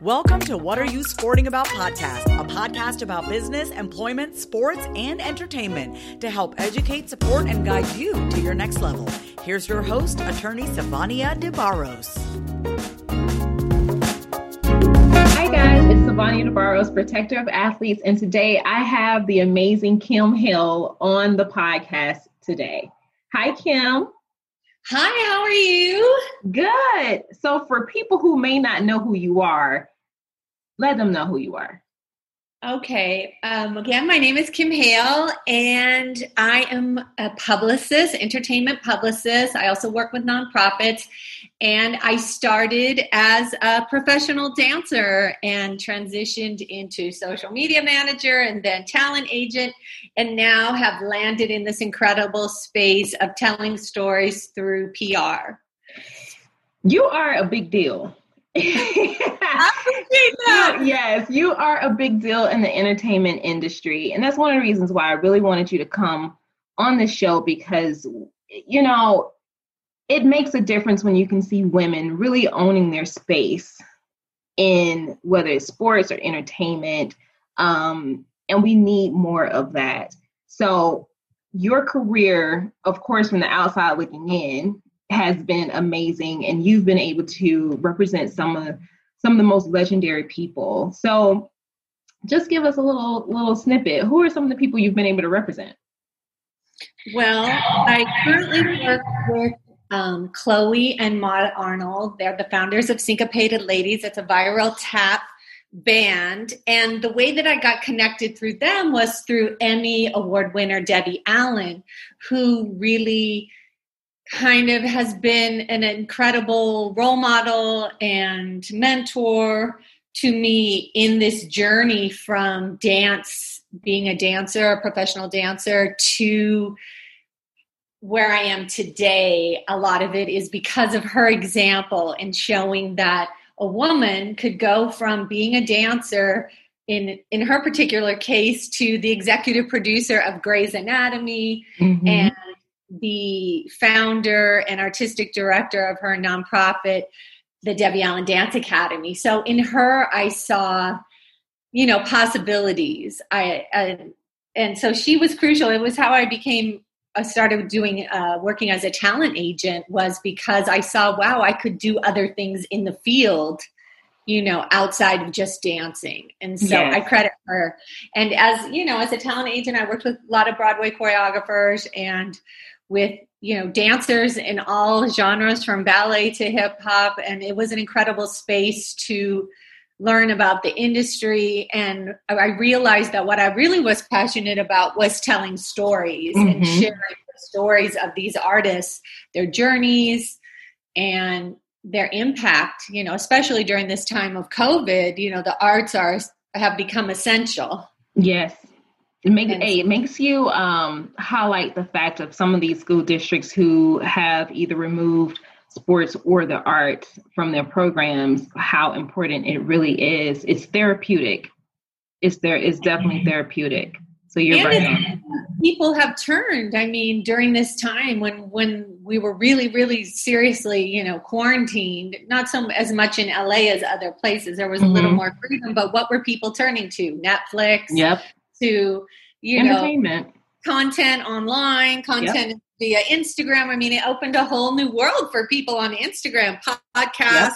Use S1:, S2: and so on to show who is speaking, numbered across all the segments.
S1: Welcome to What Are You Sporting About podcast, a podcast about business, employment, sports, and entertainment to help educate, support, and guide you to your next level. Here's your host, attorney Savania DeBarros.
S2: Hi guys, it's Savania DeBarros, protector of athletes, and today I have the amazing Kim Hill on the podcast today. Hi, Kim.
S3: Hi, how are you?
S2: Good. So, for people who may not know who you are, let them know who you are.
S3: Okay. Um, again, my name is Kim Hale, and I am a publicist, entertainment publicist. I also work with nonprofits, and I started as a professional dancer and transitioned into social media manager and then talent agent, and now have landed in this incredible space of telling stories through PR.
S2: You are a big deal. Yes, you are a big deal in the entertainment industry. And that's one of the reasons why I really wanted you to come on the show because, you know, it makes a difference when you can see women really owning their space in whether it's sports or entertainment. Um, and we need more of that. So, your career, of course, from the outside looking in, has been amazing, and you've been able to represent some of some of the most legendary people. So, just give us a little little snippet. Who are some of the people you've been able to represent?
S3: Well, I currently work with um, Chloe and Maud Arnold. They're the founders of Syncopated Ladies. It's a viral tap band. And the way that I got connected through them was through Emmy Award winner Debbie Allen, who really kind of has been an incredible role model and mentor to me in this journey from dance, being a dancer, a professional dancer, to where I am today. A lot of it is because of her example and showing that a woman could go from being a dancer in in her particular case to the executive producer of Grey's Anatomy mm-hmm. and the founder and artistic director of her nonprofit, the Debbie Allen Dance Academy. So in her, I saw, you know, possibilities. I, I and so she was crucial. It was how I became. I started doing uh, working as a talent agent was because I saw, wow, I could do other things in the field you know, outside of just dancing. And so yes. I credit her. And as, you know, as a talent agent, I worked with a lot of Broadway choreographers and with you know dancers in all genres from ballet to hip hop. And it was an incredible space to learn about the industry. And i realized that what i really was passionate about was telling stories mm-hmm. and sharing the stories of these artists their journeys and their impact you know especially during this time of covid you know the arts are have become essential.
S2: Yes it makes it makes you um, highlight the fact of some of these school districts who have either removed sports or the arts from their programs. How important it really is. It's therapeutic. It's there. It's definitely mm-hmm. therapeutic. So you're right.
S3: People have turned. I mean, during this time when when we were really, really seriously, you know, quarantined. Not so as much in LA as other places. There was a mm-hmm. little more freedom. But what were people turning to? Netflix.
S2: Yep
S3: to you
S2: entertainment
S3: know, content online, content yep. via Instagram. I mean, it opened a whole new world for people on Instagram. Podcasts yep.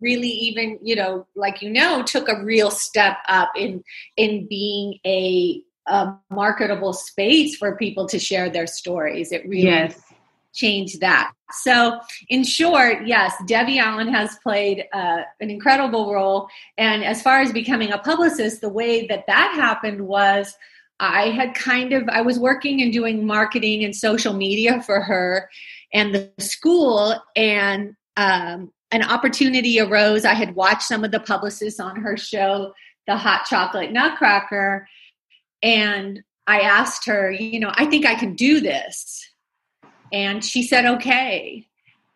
S3: really even, you know, like you know, took a real step up in in being a, a marketable space for people to share their stories. It really yes. Changed that. So, in short, yes, Debbie Allen has played uh, an incredible role. And as far as becoming a publicist, the way that that happened was I had kind of, I was working and doing marketing and social media for her and the school, and um, an opportunity arose. I had watched some of the publicists on her show, The Hot Chocolate Nutcracker, and I asked her, you know, I think I can do this and she said, okay.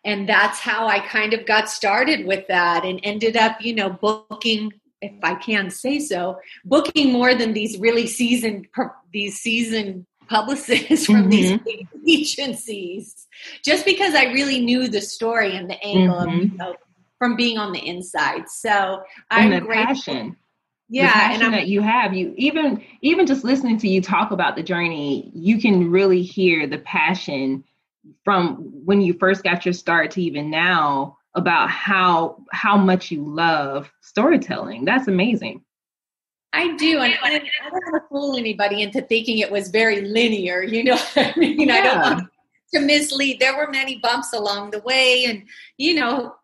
S3: And that's how I kind of got started with that and ended up, you know, booking, if I can say so, booking more than these really seasoned, these seasoned publicists from mm-hmm. these agencies just because I really knew the story and the angle mm-hmm. of you know, from being on the inside. So
S2: I'm the grateful. passion.
S3: Yeah,
S2: and that you have, you even even just listening to you talk about the journey, you can really hear the passion from when you first got your start to even now about how how much you love storytelling. That's amazing.
S3: I do, and, I don't want to fool anybody into thinking it was very linear. You know, I mean, yeah. I don't want to mislead. There were many bumps along the way, and you know,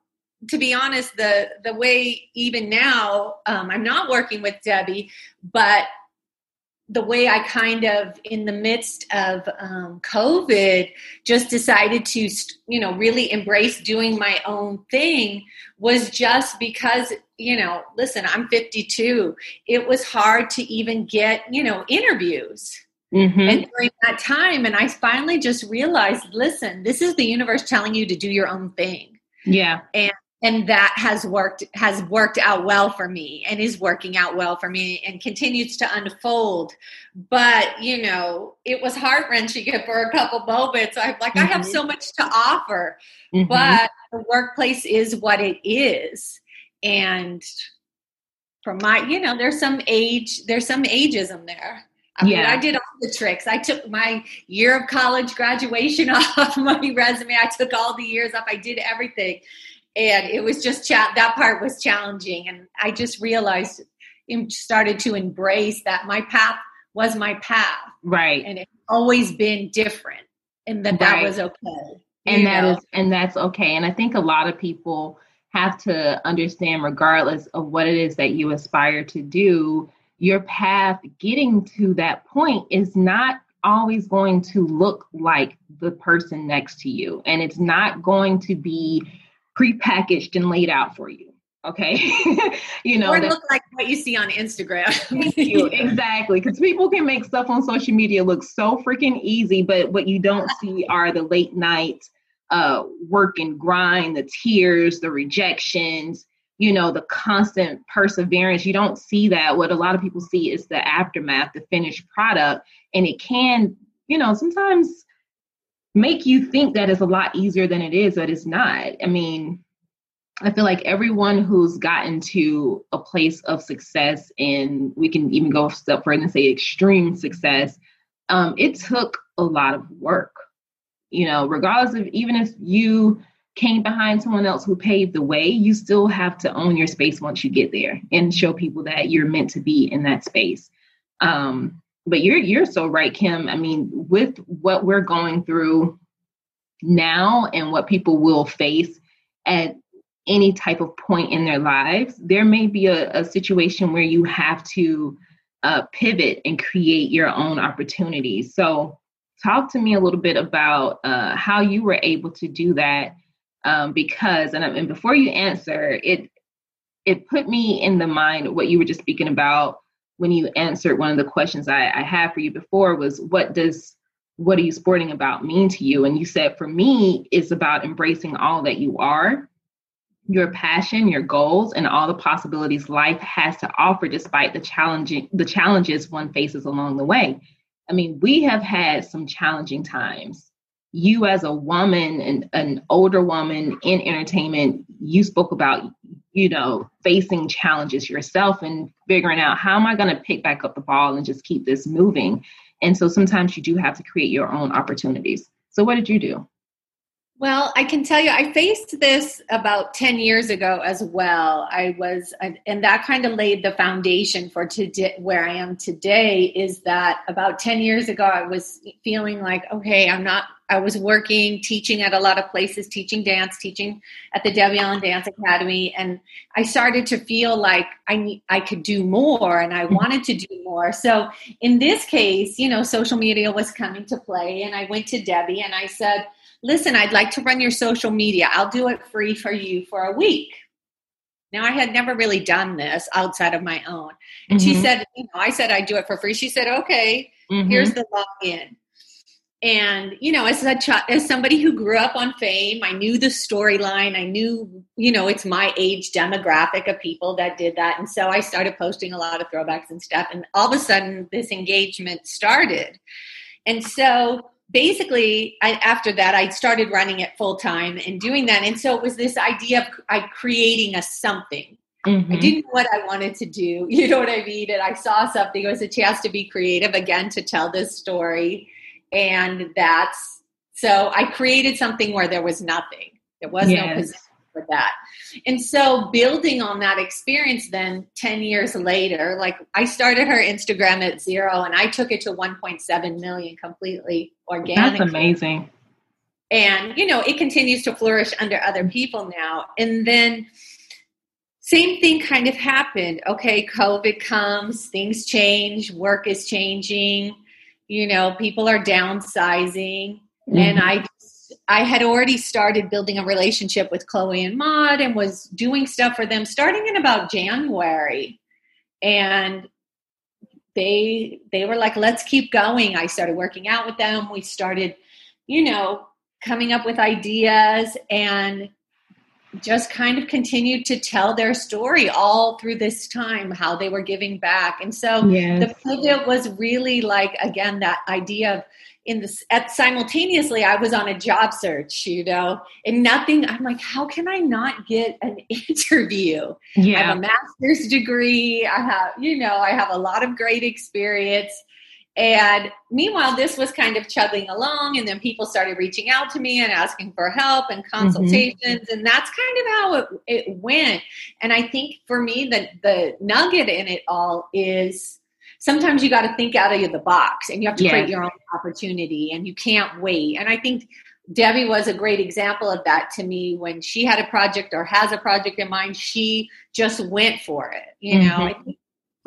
S3: to be honest, the the way even now, um, I'm not working with Debbie, but the way I kind of, in the midst of um, COVID, just decided to, you know, really embrace doing my own thing was just because, you know, listen, I'm 52. It was hard to even get, you know, interviews. Mm-hmm. And during that time, and I finally just realized listen, this is the universe telling you to do your own thing.
S2: Yeah.
S3: And and that has worked has worked out well for me and is working out well for me and continues to unfold but you know it was heart-wrenching for a couple moments i'm like mm-hmm. i have mm-hmm. so much to offer mm-hmm. but the workplace is what it is and from my you know there's some age there's some ageism there I mean, yeah. I did all the tricks. I took my year of college graduation off my resume. I took all the years off. I did everything and it was just cha- that part was challenging and i just realized started to embrace that my path was my path
S2: right
S3: and it's always been different and that right. that was okay
S2: and that know? is and that's okay and i think a lot of people have to understand regardless of what it is that you aspire to do your path getting to that point is not always going to look like the person next to you and it's not going to be prepackaged and laid out for you. Okay.
S3: you know, or look like what you see on Instagram.
S2: you, exactly. Because people can make stuff on social media look so freaking easy, but what you don't see are the late night uh, work and grind, the tears, the rejections, you know, the constant perseverance. You don't see that. What a lot of people see is the aftermath, the finished product. And it can, you know, sometimes make you think that it's a lot easier than it is, but it's not. I mean, I feel like everyone who's gotten to a place of success, and we can even go a step further and say extreme success, um, it took a lot of work. You know, regardless of even if you came behind someone else who paved the way, you still have to own your space once you get there and show people that you're meant to be in that space. Um, but you're you're so right, Kim. I mean, with what we're going through now and what people will face at any type of point in their lives, there may be a, a situation where you have to uh, pivot and create your own opportunities. So, talk to me a little bit about uh, how you were able to do that. Um, because, and, and before you answer, it it put me in the mind what you were just speaking about when you answered one of the questions I, I had for you before was what does what are you sporting about mean to you? And you said for me, it's about embracing all that you are, your passion, your goals, and all the possibilities life has to offer despite the challenging the challenges one faces along the way. I mean, we have had some challenging times. You as a woman and an older woman in entertainment, you spoke about you know, facing challenges yourself and figuring out how am I going to pick back up the ball and just keep this moving. And so sometimes you do have to create your own opportunities. So, what did you do?
S3: Well, I can tell you, I faced this about 10 years ago as well. I was, and that kind of laid the foundation for today, where I am today. Is that about 10 years ago, I was feeling like, okay, I'm not, I was working, teaching at a lot of places, teaching dance, teaching at the Debbie Allen Dance Academy. And I started to feel like I need, I could do more and I mm-hmm. wanted to do more. So in this case, you know, social media was coming to play. And I went to Debbie and I said, listen, I'd like to run your social media. I'll do it free for you for a week. Now, I had never really done this outside of my own. And mm-hmm. she said, you know, I said I'd do it for free. She said, okay, mm-hmm. here's the login. And, you know, as a child, as somebody who grew up on fame, I knew the storyline. I knew, you know, it's my age demographic of people that did that. And so I started posting a lot of throwbacks and stuff. And all of a sudden, this engagement started. And so basically I, after that i started running it full time and doing that and so it was this idea of I, creating a something mm-hmm. i didn't know what i wanted to do you know what i mean and i saw something it was a chance to be creative again to tell this story and that's so i created something where there was nothing there was yes. no position for that. And so building on that experience then 10 years later, like I started her Instagram at zero and I took it to 1.7 million completely organic.
S2: That's amazing.
S3: And, you know, it continues to flourish under other people now. And then same thing kind of happened. Okay, COVID comes, things change, work is changing, you know, people are downsizing. Mm-hmm. And I I had already started building a relationship with Chloe and Maud and was doing stuff for them starting in about January. And they they were like, let's keep going. I started working out with them. We started, you know, coming up with ideas and just kind of continued to tell their story all through this time, how they were giving back. And so yes. the pivot was really like, again, that idea of in this at simultaneously i was on a job search you know and nothing i'm like how can i not get an interview yeah. i have a master's degree i have you know i have a lot of great experience and meanwhile this was kind of chugging along and then people started reaching out to me and asking for help and mm-hmm. consultations mm-hmm. and that's kind of how it, it went and i think for me that the nugget in it all is sometimes you got to think out of the box and you have to create your own opportunity and you can't wait. And I think Debbie was a great example of that to me when she had a project or has a project in mind, she just went for it. You know, mm-hmm. I think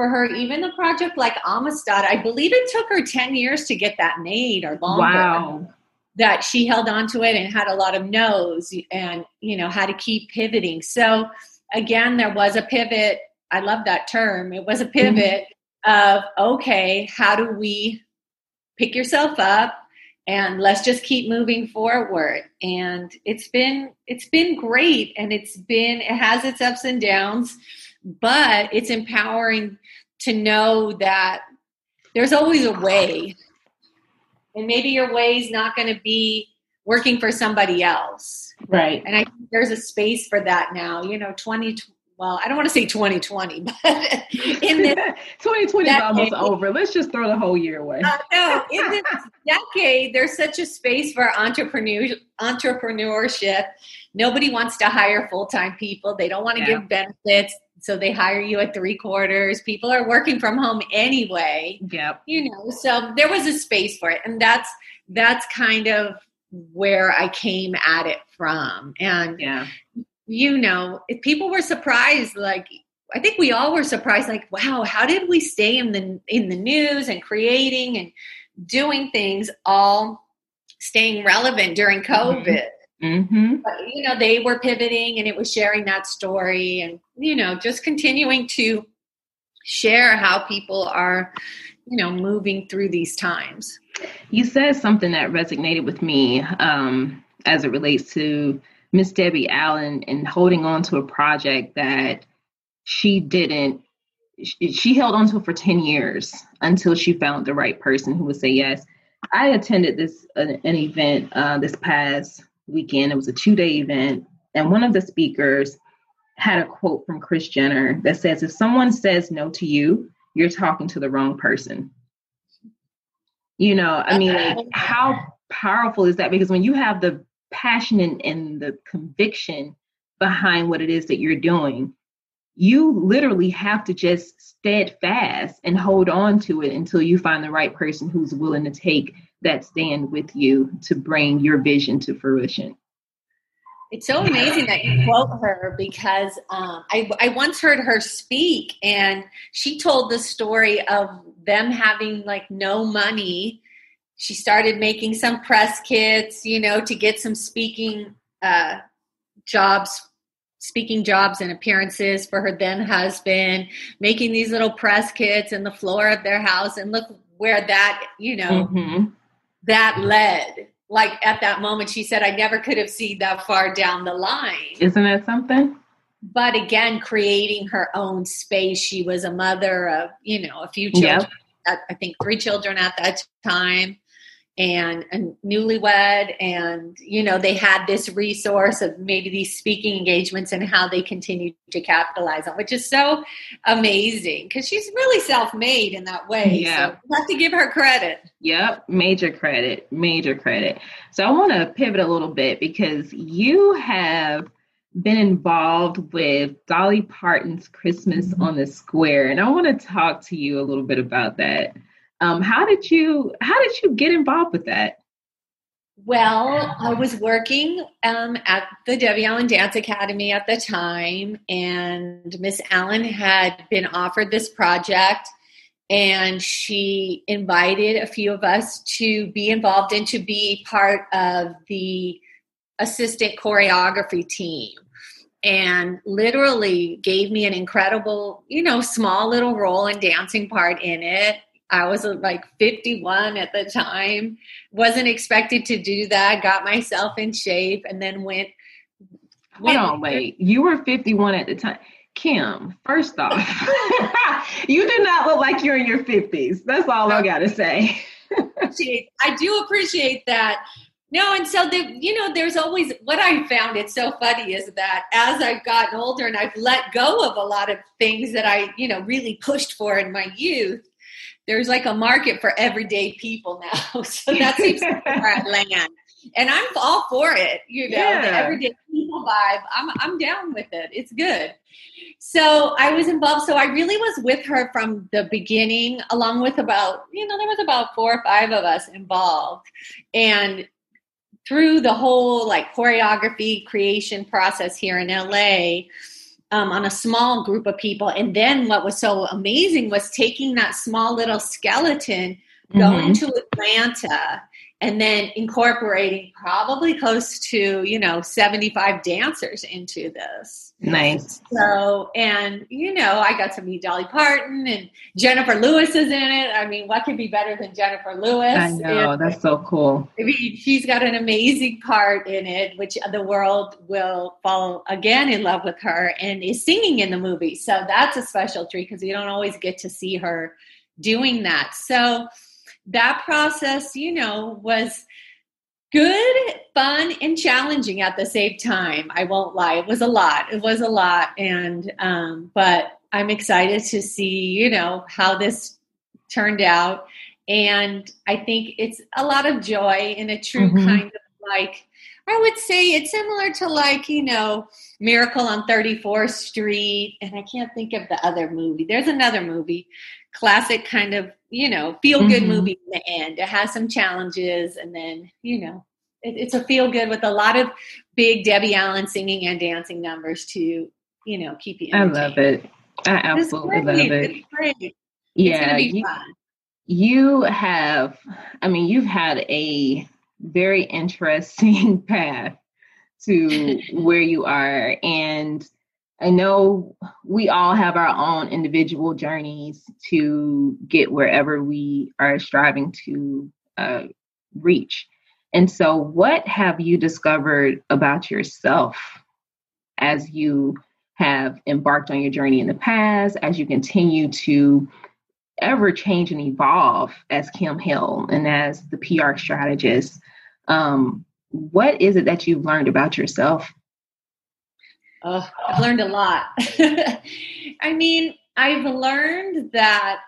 S3: for her, even the project like Amistad, I believe it took her 10 years to get that made or longer. Wow. That she held on to it and had a lot of no's and, you know, had to keep pivoting. So, again, there was a pivot. I love that term. It was a pivot. Mm-hmm of okay, how do we pick yourself up and let's just keep moving forward and it's been it's been great and it's been it has its ups and downs but it's empowering to know that there's always a way and maybe your way is not going to be working for somebody else
S2: right
S3: and i think there's a space for that now you know 20 well, I don't want to say 2020, but in this
S2: 2020 is almost over. Let's just throw the whole year away.
S3: Uh, no, in this decade, there's such a space for entrepreneur entrepreneurship. Nobody wants to hire full time people. They don't want to yeah. give benefits, so they hire you at three quarters. People are working from home anyway.
S2: Yep.
S3: You know, so there was a space for it, and that's that's kind of where I came at it from. And
S2: yeah
S3: you know, if people were surprised, like I think we all were surprised, like, wow, how did we stay in the in the news and creating and doing things all staying relevant during mm-hmm. COVID?
S2: Mm-hmm.
S3: But, you know, they were pivoting and it was sharing that story and, you know, just continuing to share how people are, you know, moving through these times.
S2: You said something that resonated with me um, as it relates to Miss Debbie Allen and holding on to a project that she didn't she held on to it for 10 years until she found the right person who would say yes. I attended this uh, an event uh, this past weekend. It was a two day event, and one of the speakers had a quote from Kris Jenner that says, "If someone says no to you, you're talking to the wrong person." You know, I mean, like, how powerful is that? Because when you have the passion and, and the conviction behind what it is that you're doing, you literally have to just steadfast and hold on to it until you find the right person who's willing to take that stand with you to bring your vision to fruition.
S3: It's so amazing that you quote her because um, I, I once heard her speak and she told the story of them having like no money she started making some press kits, you know, to get some speaking uh, jobs, speaking jobs and appearances for her then husband, making these little press kits in the floor of their house. And look where that, you know, mm-hmm. That led. Like at that moment, she said, I never could have seen that far down the line.
S2: Isn't that something?
S3: But again, creating her own space. She was a mother of, you know, a few children. Yep. I think three children at that time and a newlywed and you know they had this resource of maybe these speaking engagements and how they continue to capitalize on which is so amazing because she's really self-made in that way yeah so have to give her credit
S2: yep major credit major credit so i want to pivot a little bit because you have been involved with Dolly Parton's Christmas mm-hmm. on the Square, and I want to talk to you a little bit about that. Um, how did you How did you get involved with that?
S3: Well, I was working um, at the Debbie Allen Dance Academy at the time, and Miss Allen had been offered this project, and she invited a few of us to be involved and to be part of the assistant choreography team and literally gave me an incredible, you know, small little role and dancing part in it. I was uh, like 51 at the time, wasn't expected to do that, got myself in shape, and then went.
S2: went Hold on, wait. You were 51 at the time. Kim, first off, you do not look like you're in your 50s. That's all I got to say.
S3: I do appreciate that no, and so the you know, there's always what I found it's so funny is that as I've gotten older and I've let go of a lot of things that I, you know, really pushed for in my youth, there's like a market for everyday people now. so that seems where I land. And I'm all for it, you know, yeah. the everyday people vibe. I'm I'm down with it. It's good. So I was involved. So I really was with her from the beginning, along with about, you know, there was about four or five of us involved. And through the whole like choreography creation process here in LA um, on a small group of people. And then what was so amazing was taking that small little skeleton, going mm-hmm. to Atlanta, and then incorporating probably close to you know 75 dancers into this.
S2: Nice.
S3: So and you know i got to meet dolly parton and jennifer lewis is in it. I mean what could be better than jennifer lewis?
S2: I know and, that's so cool.
S3: I mean she's got an amazing part in it which the world will fall again in love with her and is singing in the movie. So that's a special treat because you don't always get to see her doing that. So that process, you know, was good, fun, and challenging at the same time. I won't lie. It was a lot. It was a lot. And, um, but I'm excited to see, you know, how this turned out. And I think it's a lot of joy in a true mm-hmm. kind of like, I would say it's similar to like, you know, Miracle on 34th Street. And I can't think of the other movie. There's another movie, classic kind of you know, feel good mm-hmm. movie in the end. It has some challenges, and then you know, it, it's a feel good with a lot of big Debbie Allen singing and dancing numbers to you know keep you.
S2: I love it. I absolutely love it.
S3: It's great.
S2: Yeah, you, you have. I mean, you've had a very interesting path to where you are, and I know we all have our own individual journeys to get wherever we are striving to uh, reach. And so, what have you discovered about yourself as you have embarked on your journey in the past, as you continue to ever change and evolve as Kim Hill and as the PR strategist? Um, what is it that you've learned about yourself
S3: Oh, I've learned a lot. I mean, I've learned that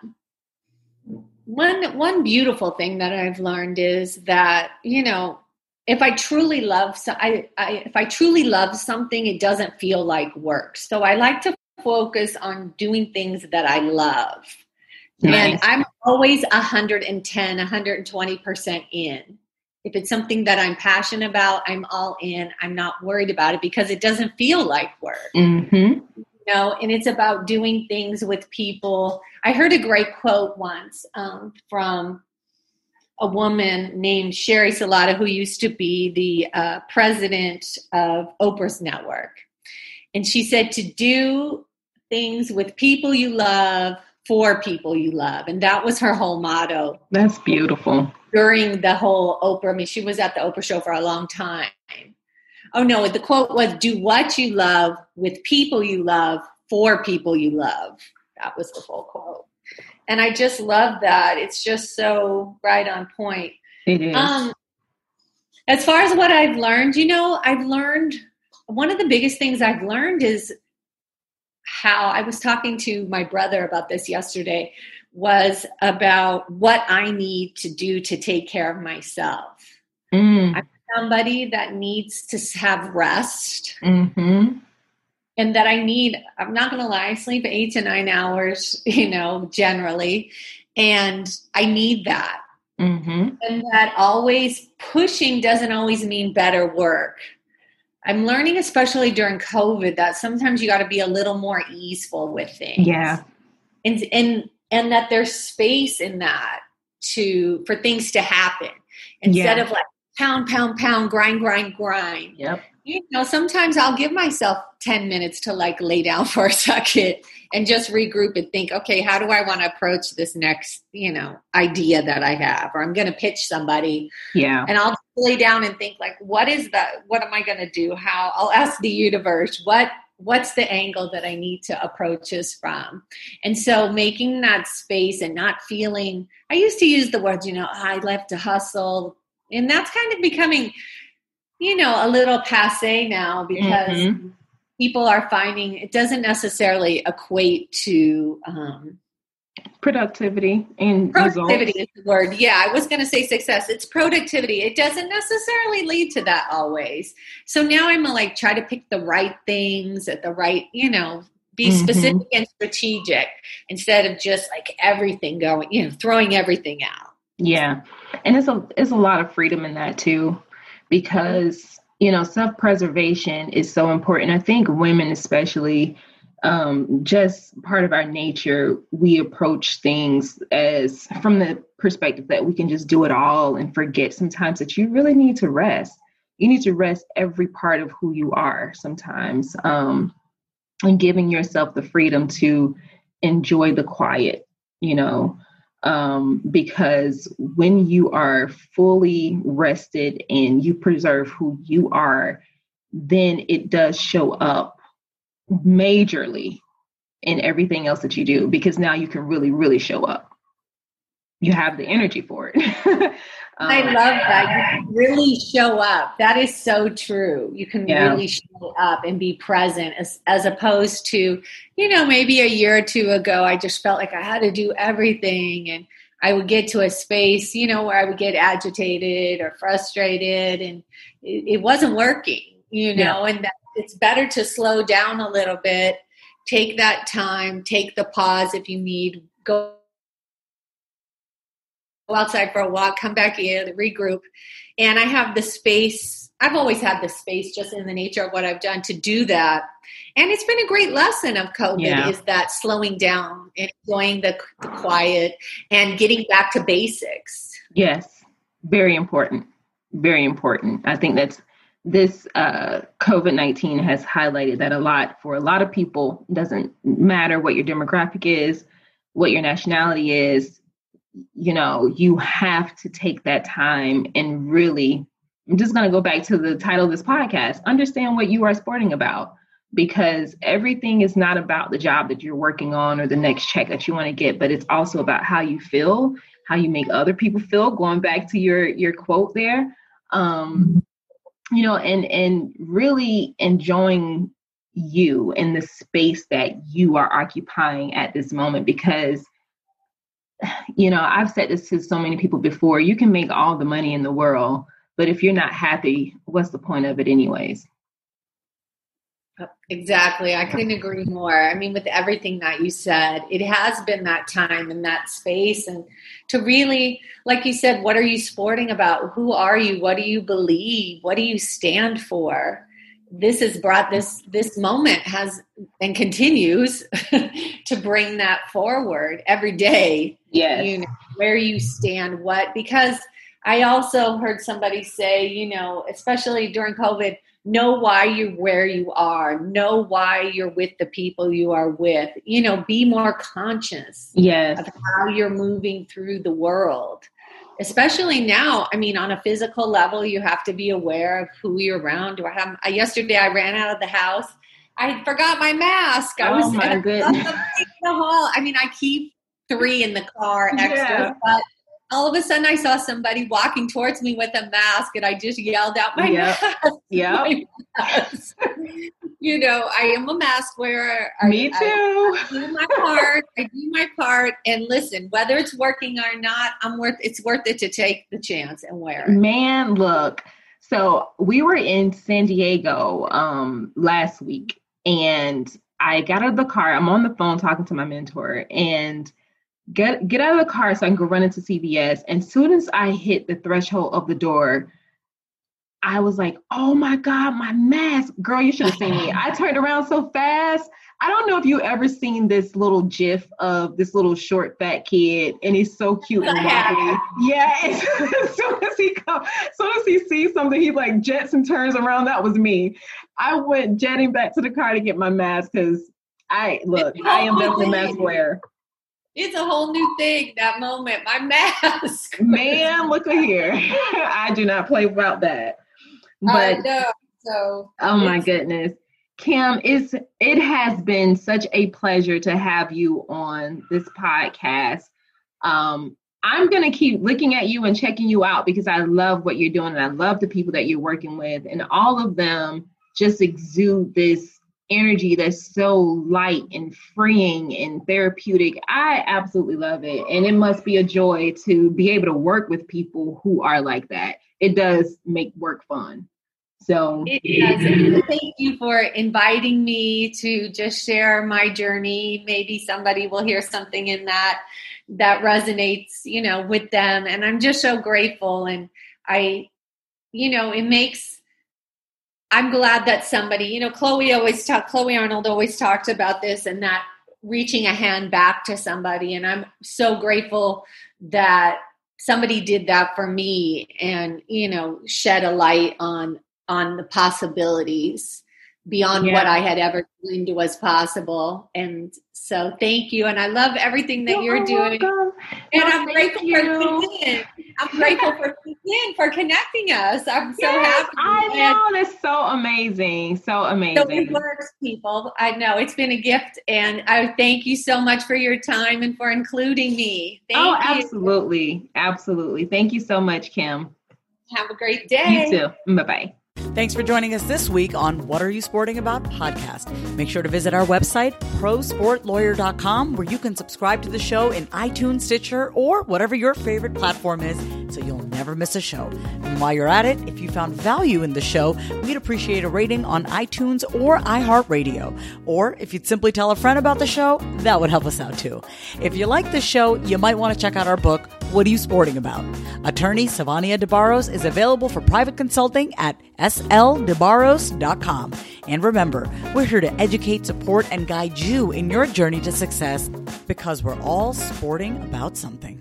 S3: one one beautiful thing that I've learned is that you know if I truly love so I, I if I truly love something, it doesn't feel like work. So I like to focus on doing things that I love. Nice. And I'm always 110, 120% in if it's something that I'm passionate about, I'm all in. I'm not worried about it because it doesn't feel like work.
S2: Mm-hmm.
S3: You know, and it's about doing things with people. I heard a great quote once um, from a woman named Sheri Salata, who used to be the uh, president of Oprah's network. And she said to do things with people you love for people you love. And that was her whole motto.
S2: That's beautiful
S3: during the whole Oprah. I mean, she was at the Oprah show for a long time. Oh no, the quote was do what you love with people you love for people you love. That was the full quote. And I just love that. It's just so right on point.
S2: It is. Um,
S3: as far as what I've learned, you know, I've learned one of the biggest things I've learned is how I was talking to my brother about this yesterday was about what I need to do to take care of myself. Mm. I'm somebody that needs to have rest. Mm-hmm. And that I need, I'm not going to lie, I sleep eight to nine hours, you know, generally. And I need that. Mm-hmm. And that always pushing doesn't always mean better work. I'm learning, especially during COVID, that sometimes you got to be a little more easeful with things.
S2: Yeah.
S3: And, and, and that there's space in that to, for things to happen instead yeah. of like pound, pound, pound, grind, grind, grind.
S2: Yep.
S3: You know, sometimes I'll give myself 10 minutes to like lay down for a second and just regroup and think, okay, how do I want to approach this next, you know, idea that I have? Or I'm going to pitch somebody.
S2: Yeah.
S3: And I'll lay down and think like, what is that? What am I going to do? How I'll ask the universe, what what's the angle that I need to approach this from? And so making that space and not feeling, I used to use the words, you know, I left to hustle. And that's kind of becoming, you know, a little passe now because mm-hmm people are finding it doesn't necessarily equate to um,
S2: productivity and
S3: productivity results. is the word yeah i was going to say success it's productivity it doesn't necessarily lead to that always so now i'm like try to pick the right things at the right you know be mm-hmm. specific and strategic instead of just like everything going you know throwing everything out
S2: yeah and it's a it's a lot of freedom in that too because you know, self preservation is so important. I think women, especially, um, just part of our nature, we approach things as from the perspective that we can just do it all and forget sometimes that you really need to rest. You need to rest every part of who you are sometimes, um, and giving yourself the freedom to enjoy the quiet, you know, um, because when you are fully rested and you preserve who you are, then it does show up majorly in everything else that you do because now you can really, really show up. You have the energy for it.
S3: Um, I love that. You really show up. That is so true. You can yeah. really show up and be present as, as opposed to, you know, maybe a year or two ago, I just felt like I had to do everything. And I would get to a space, you know, where I would get agitated or frustrated and it, it wasn't working, you know, yeah. and that it's better to slow down a little bit, take that time, take the pause if you need, go go outside for a walk, come back in, regroup. And I have the space. I've always had the space just in the nature of what I've done to do that. And it's been a great lesson of COVID yeah. is that slowing down, and enjoying the, the quiet, and getting back to basics.
S2: Yes, very important. Very important. I think that's this uh, COVID 19 has highlighted that a lot for a lot of people. Doesn't matter what your demographic is, what your nationality is, you know, you have to take that time and really, I'm just going to go back to the title of this podcast understand what you are sporting about because everything is not about the job that you're working on or the next check that you want to get, but it's also about how you feel, how you make other people feel. Going back to your your quote there, um, you know, and and really enjoying you in the space that you are occupying at this moment because you know, I've said this to so many people before you can make all the money in the world, but if you're not happy, what's the point of it, anyways?
S3: Exactly. I couldn't agree more. I mean, with everything that you said, it has been that time and that space. And to really, like you said, what are you sporting about? Who are you? What do you believe? What do you stand for? this has brought this this moment has and continues to bring that forward every day
S2: yes
S3: you know where you stand what because i also heard somebody say you know especially during covid know why you're where you are know why you're with the people you are with you know be more conscious
S2: yes.
S3: of how you're moving through the world. Especially now i mean on a physical level you have to be aware of who you're around. Do i have uh, yesterday i ran out of the house. I forgot my mask. I
S2: oh
S3: was
S2: my goodness.
S3: the hall. I mean i keep three in the car extra yeah. but all of a sudden I saw somebody walking towards me with a mask and I just yelled out my
S2: Yep.
S3: mask. Mask. you know, I am a mask wearer. I-
S2: Me
S3: I-
S2: too.
S3: I do my part. I do my part. And listen, whether it's working or not, I'm worth it's worth it to take the chance and wear it.
S2: Man, look. So we were in San Diego um last week and I got out of the car. I'm on the phone talking to my mentor and get get out of the car so I can go run into CVS. And as soon as I hit the threshold of the door, I was like, oh my God, my mask. Girl, you should have seen me. I turned around so fast. I don't know if you ever seen this little gif of this little short fat kid, and he's so cute and wobbly. Yeah, as soon as he come, as soon as he sees something, he like jets and turns around. That was me. I went jetting back to the car to get my mask because I look, I am definitely a mask wearer.
S3: It's a whole new thing, that moment. My mask.
S2: Man, look at here. I do not play about that. But
S3: know. So
S2: Oh my goodness. Kim, it's it has been such a pleasure to have you on this podcast. Um, I'm gonna keep looking at you and checking you out because I love what you're doing and I love the people that you're working with, and all of them just exude this energy that's so light and freeing and therapeutic. I absolutely love it, and it must be a joy to be able to work with people who are like that. It does make work fun. So
S3: Thank you for inviting me to just share my journey. Maybe somebody will hear something in that that resonates, you know, with them. And I'm just so grateful. And I, you know, it makes I'm glad that somebody, you know, Chloe always talked, Chloe Arnold always talked about this and that reaching a hand back to somebody. And I'm so grateful that somebody did that for me and, you know, shed a light on on the possibilities beyond
S2: Yeah.
S3: what I had ever dreamed was possible. And so thank you. And I love everything that you're, doing.
S2: welcome.
S3: And I'm grateful
S2: you.
S3: for I'm grateful for for connecting us. I'm so
S2: Yes,
S3: happy.
S2: I know that's so amazing. So amazing.
S3: So it works, people. I know it's been a gift, and I thank you so much for your time and for including me. Thank
S2: oh,
S3: you.
S2: absolutely. Absolutely. Thank you so much, Kim.
S3: Have a great day.
S2: You too. Bye bye.
S1: Thanks for joining us this week on What Are You Sporting About podcast. Make sure to visit our website, prosportlawyer.com, where you can subscribe to the show in iTunes, Stitcher, or whatever your favorite platform is so you'll never miss a show. And while you're at it, if you found value in the show, we'd appreciate a rating on iTunes or iHeartRadio. Or if you'd simply tell a friend about the show, that would help us out too. If you like the show, you might want to check out our book, What Are You Sporting About? Attorney Savania DeBarros is available for private consulting at sldebarros.com. And remember, we're here to educate, support, and guide you in your journey to success because we're all sporting about something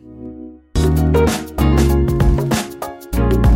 S1: you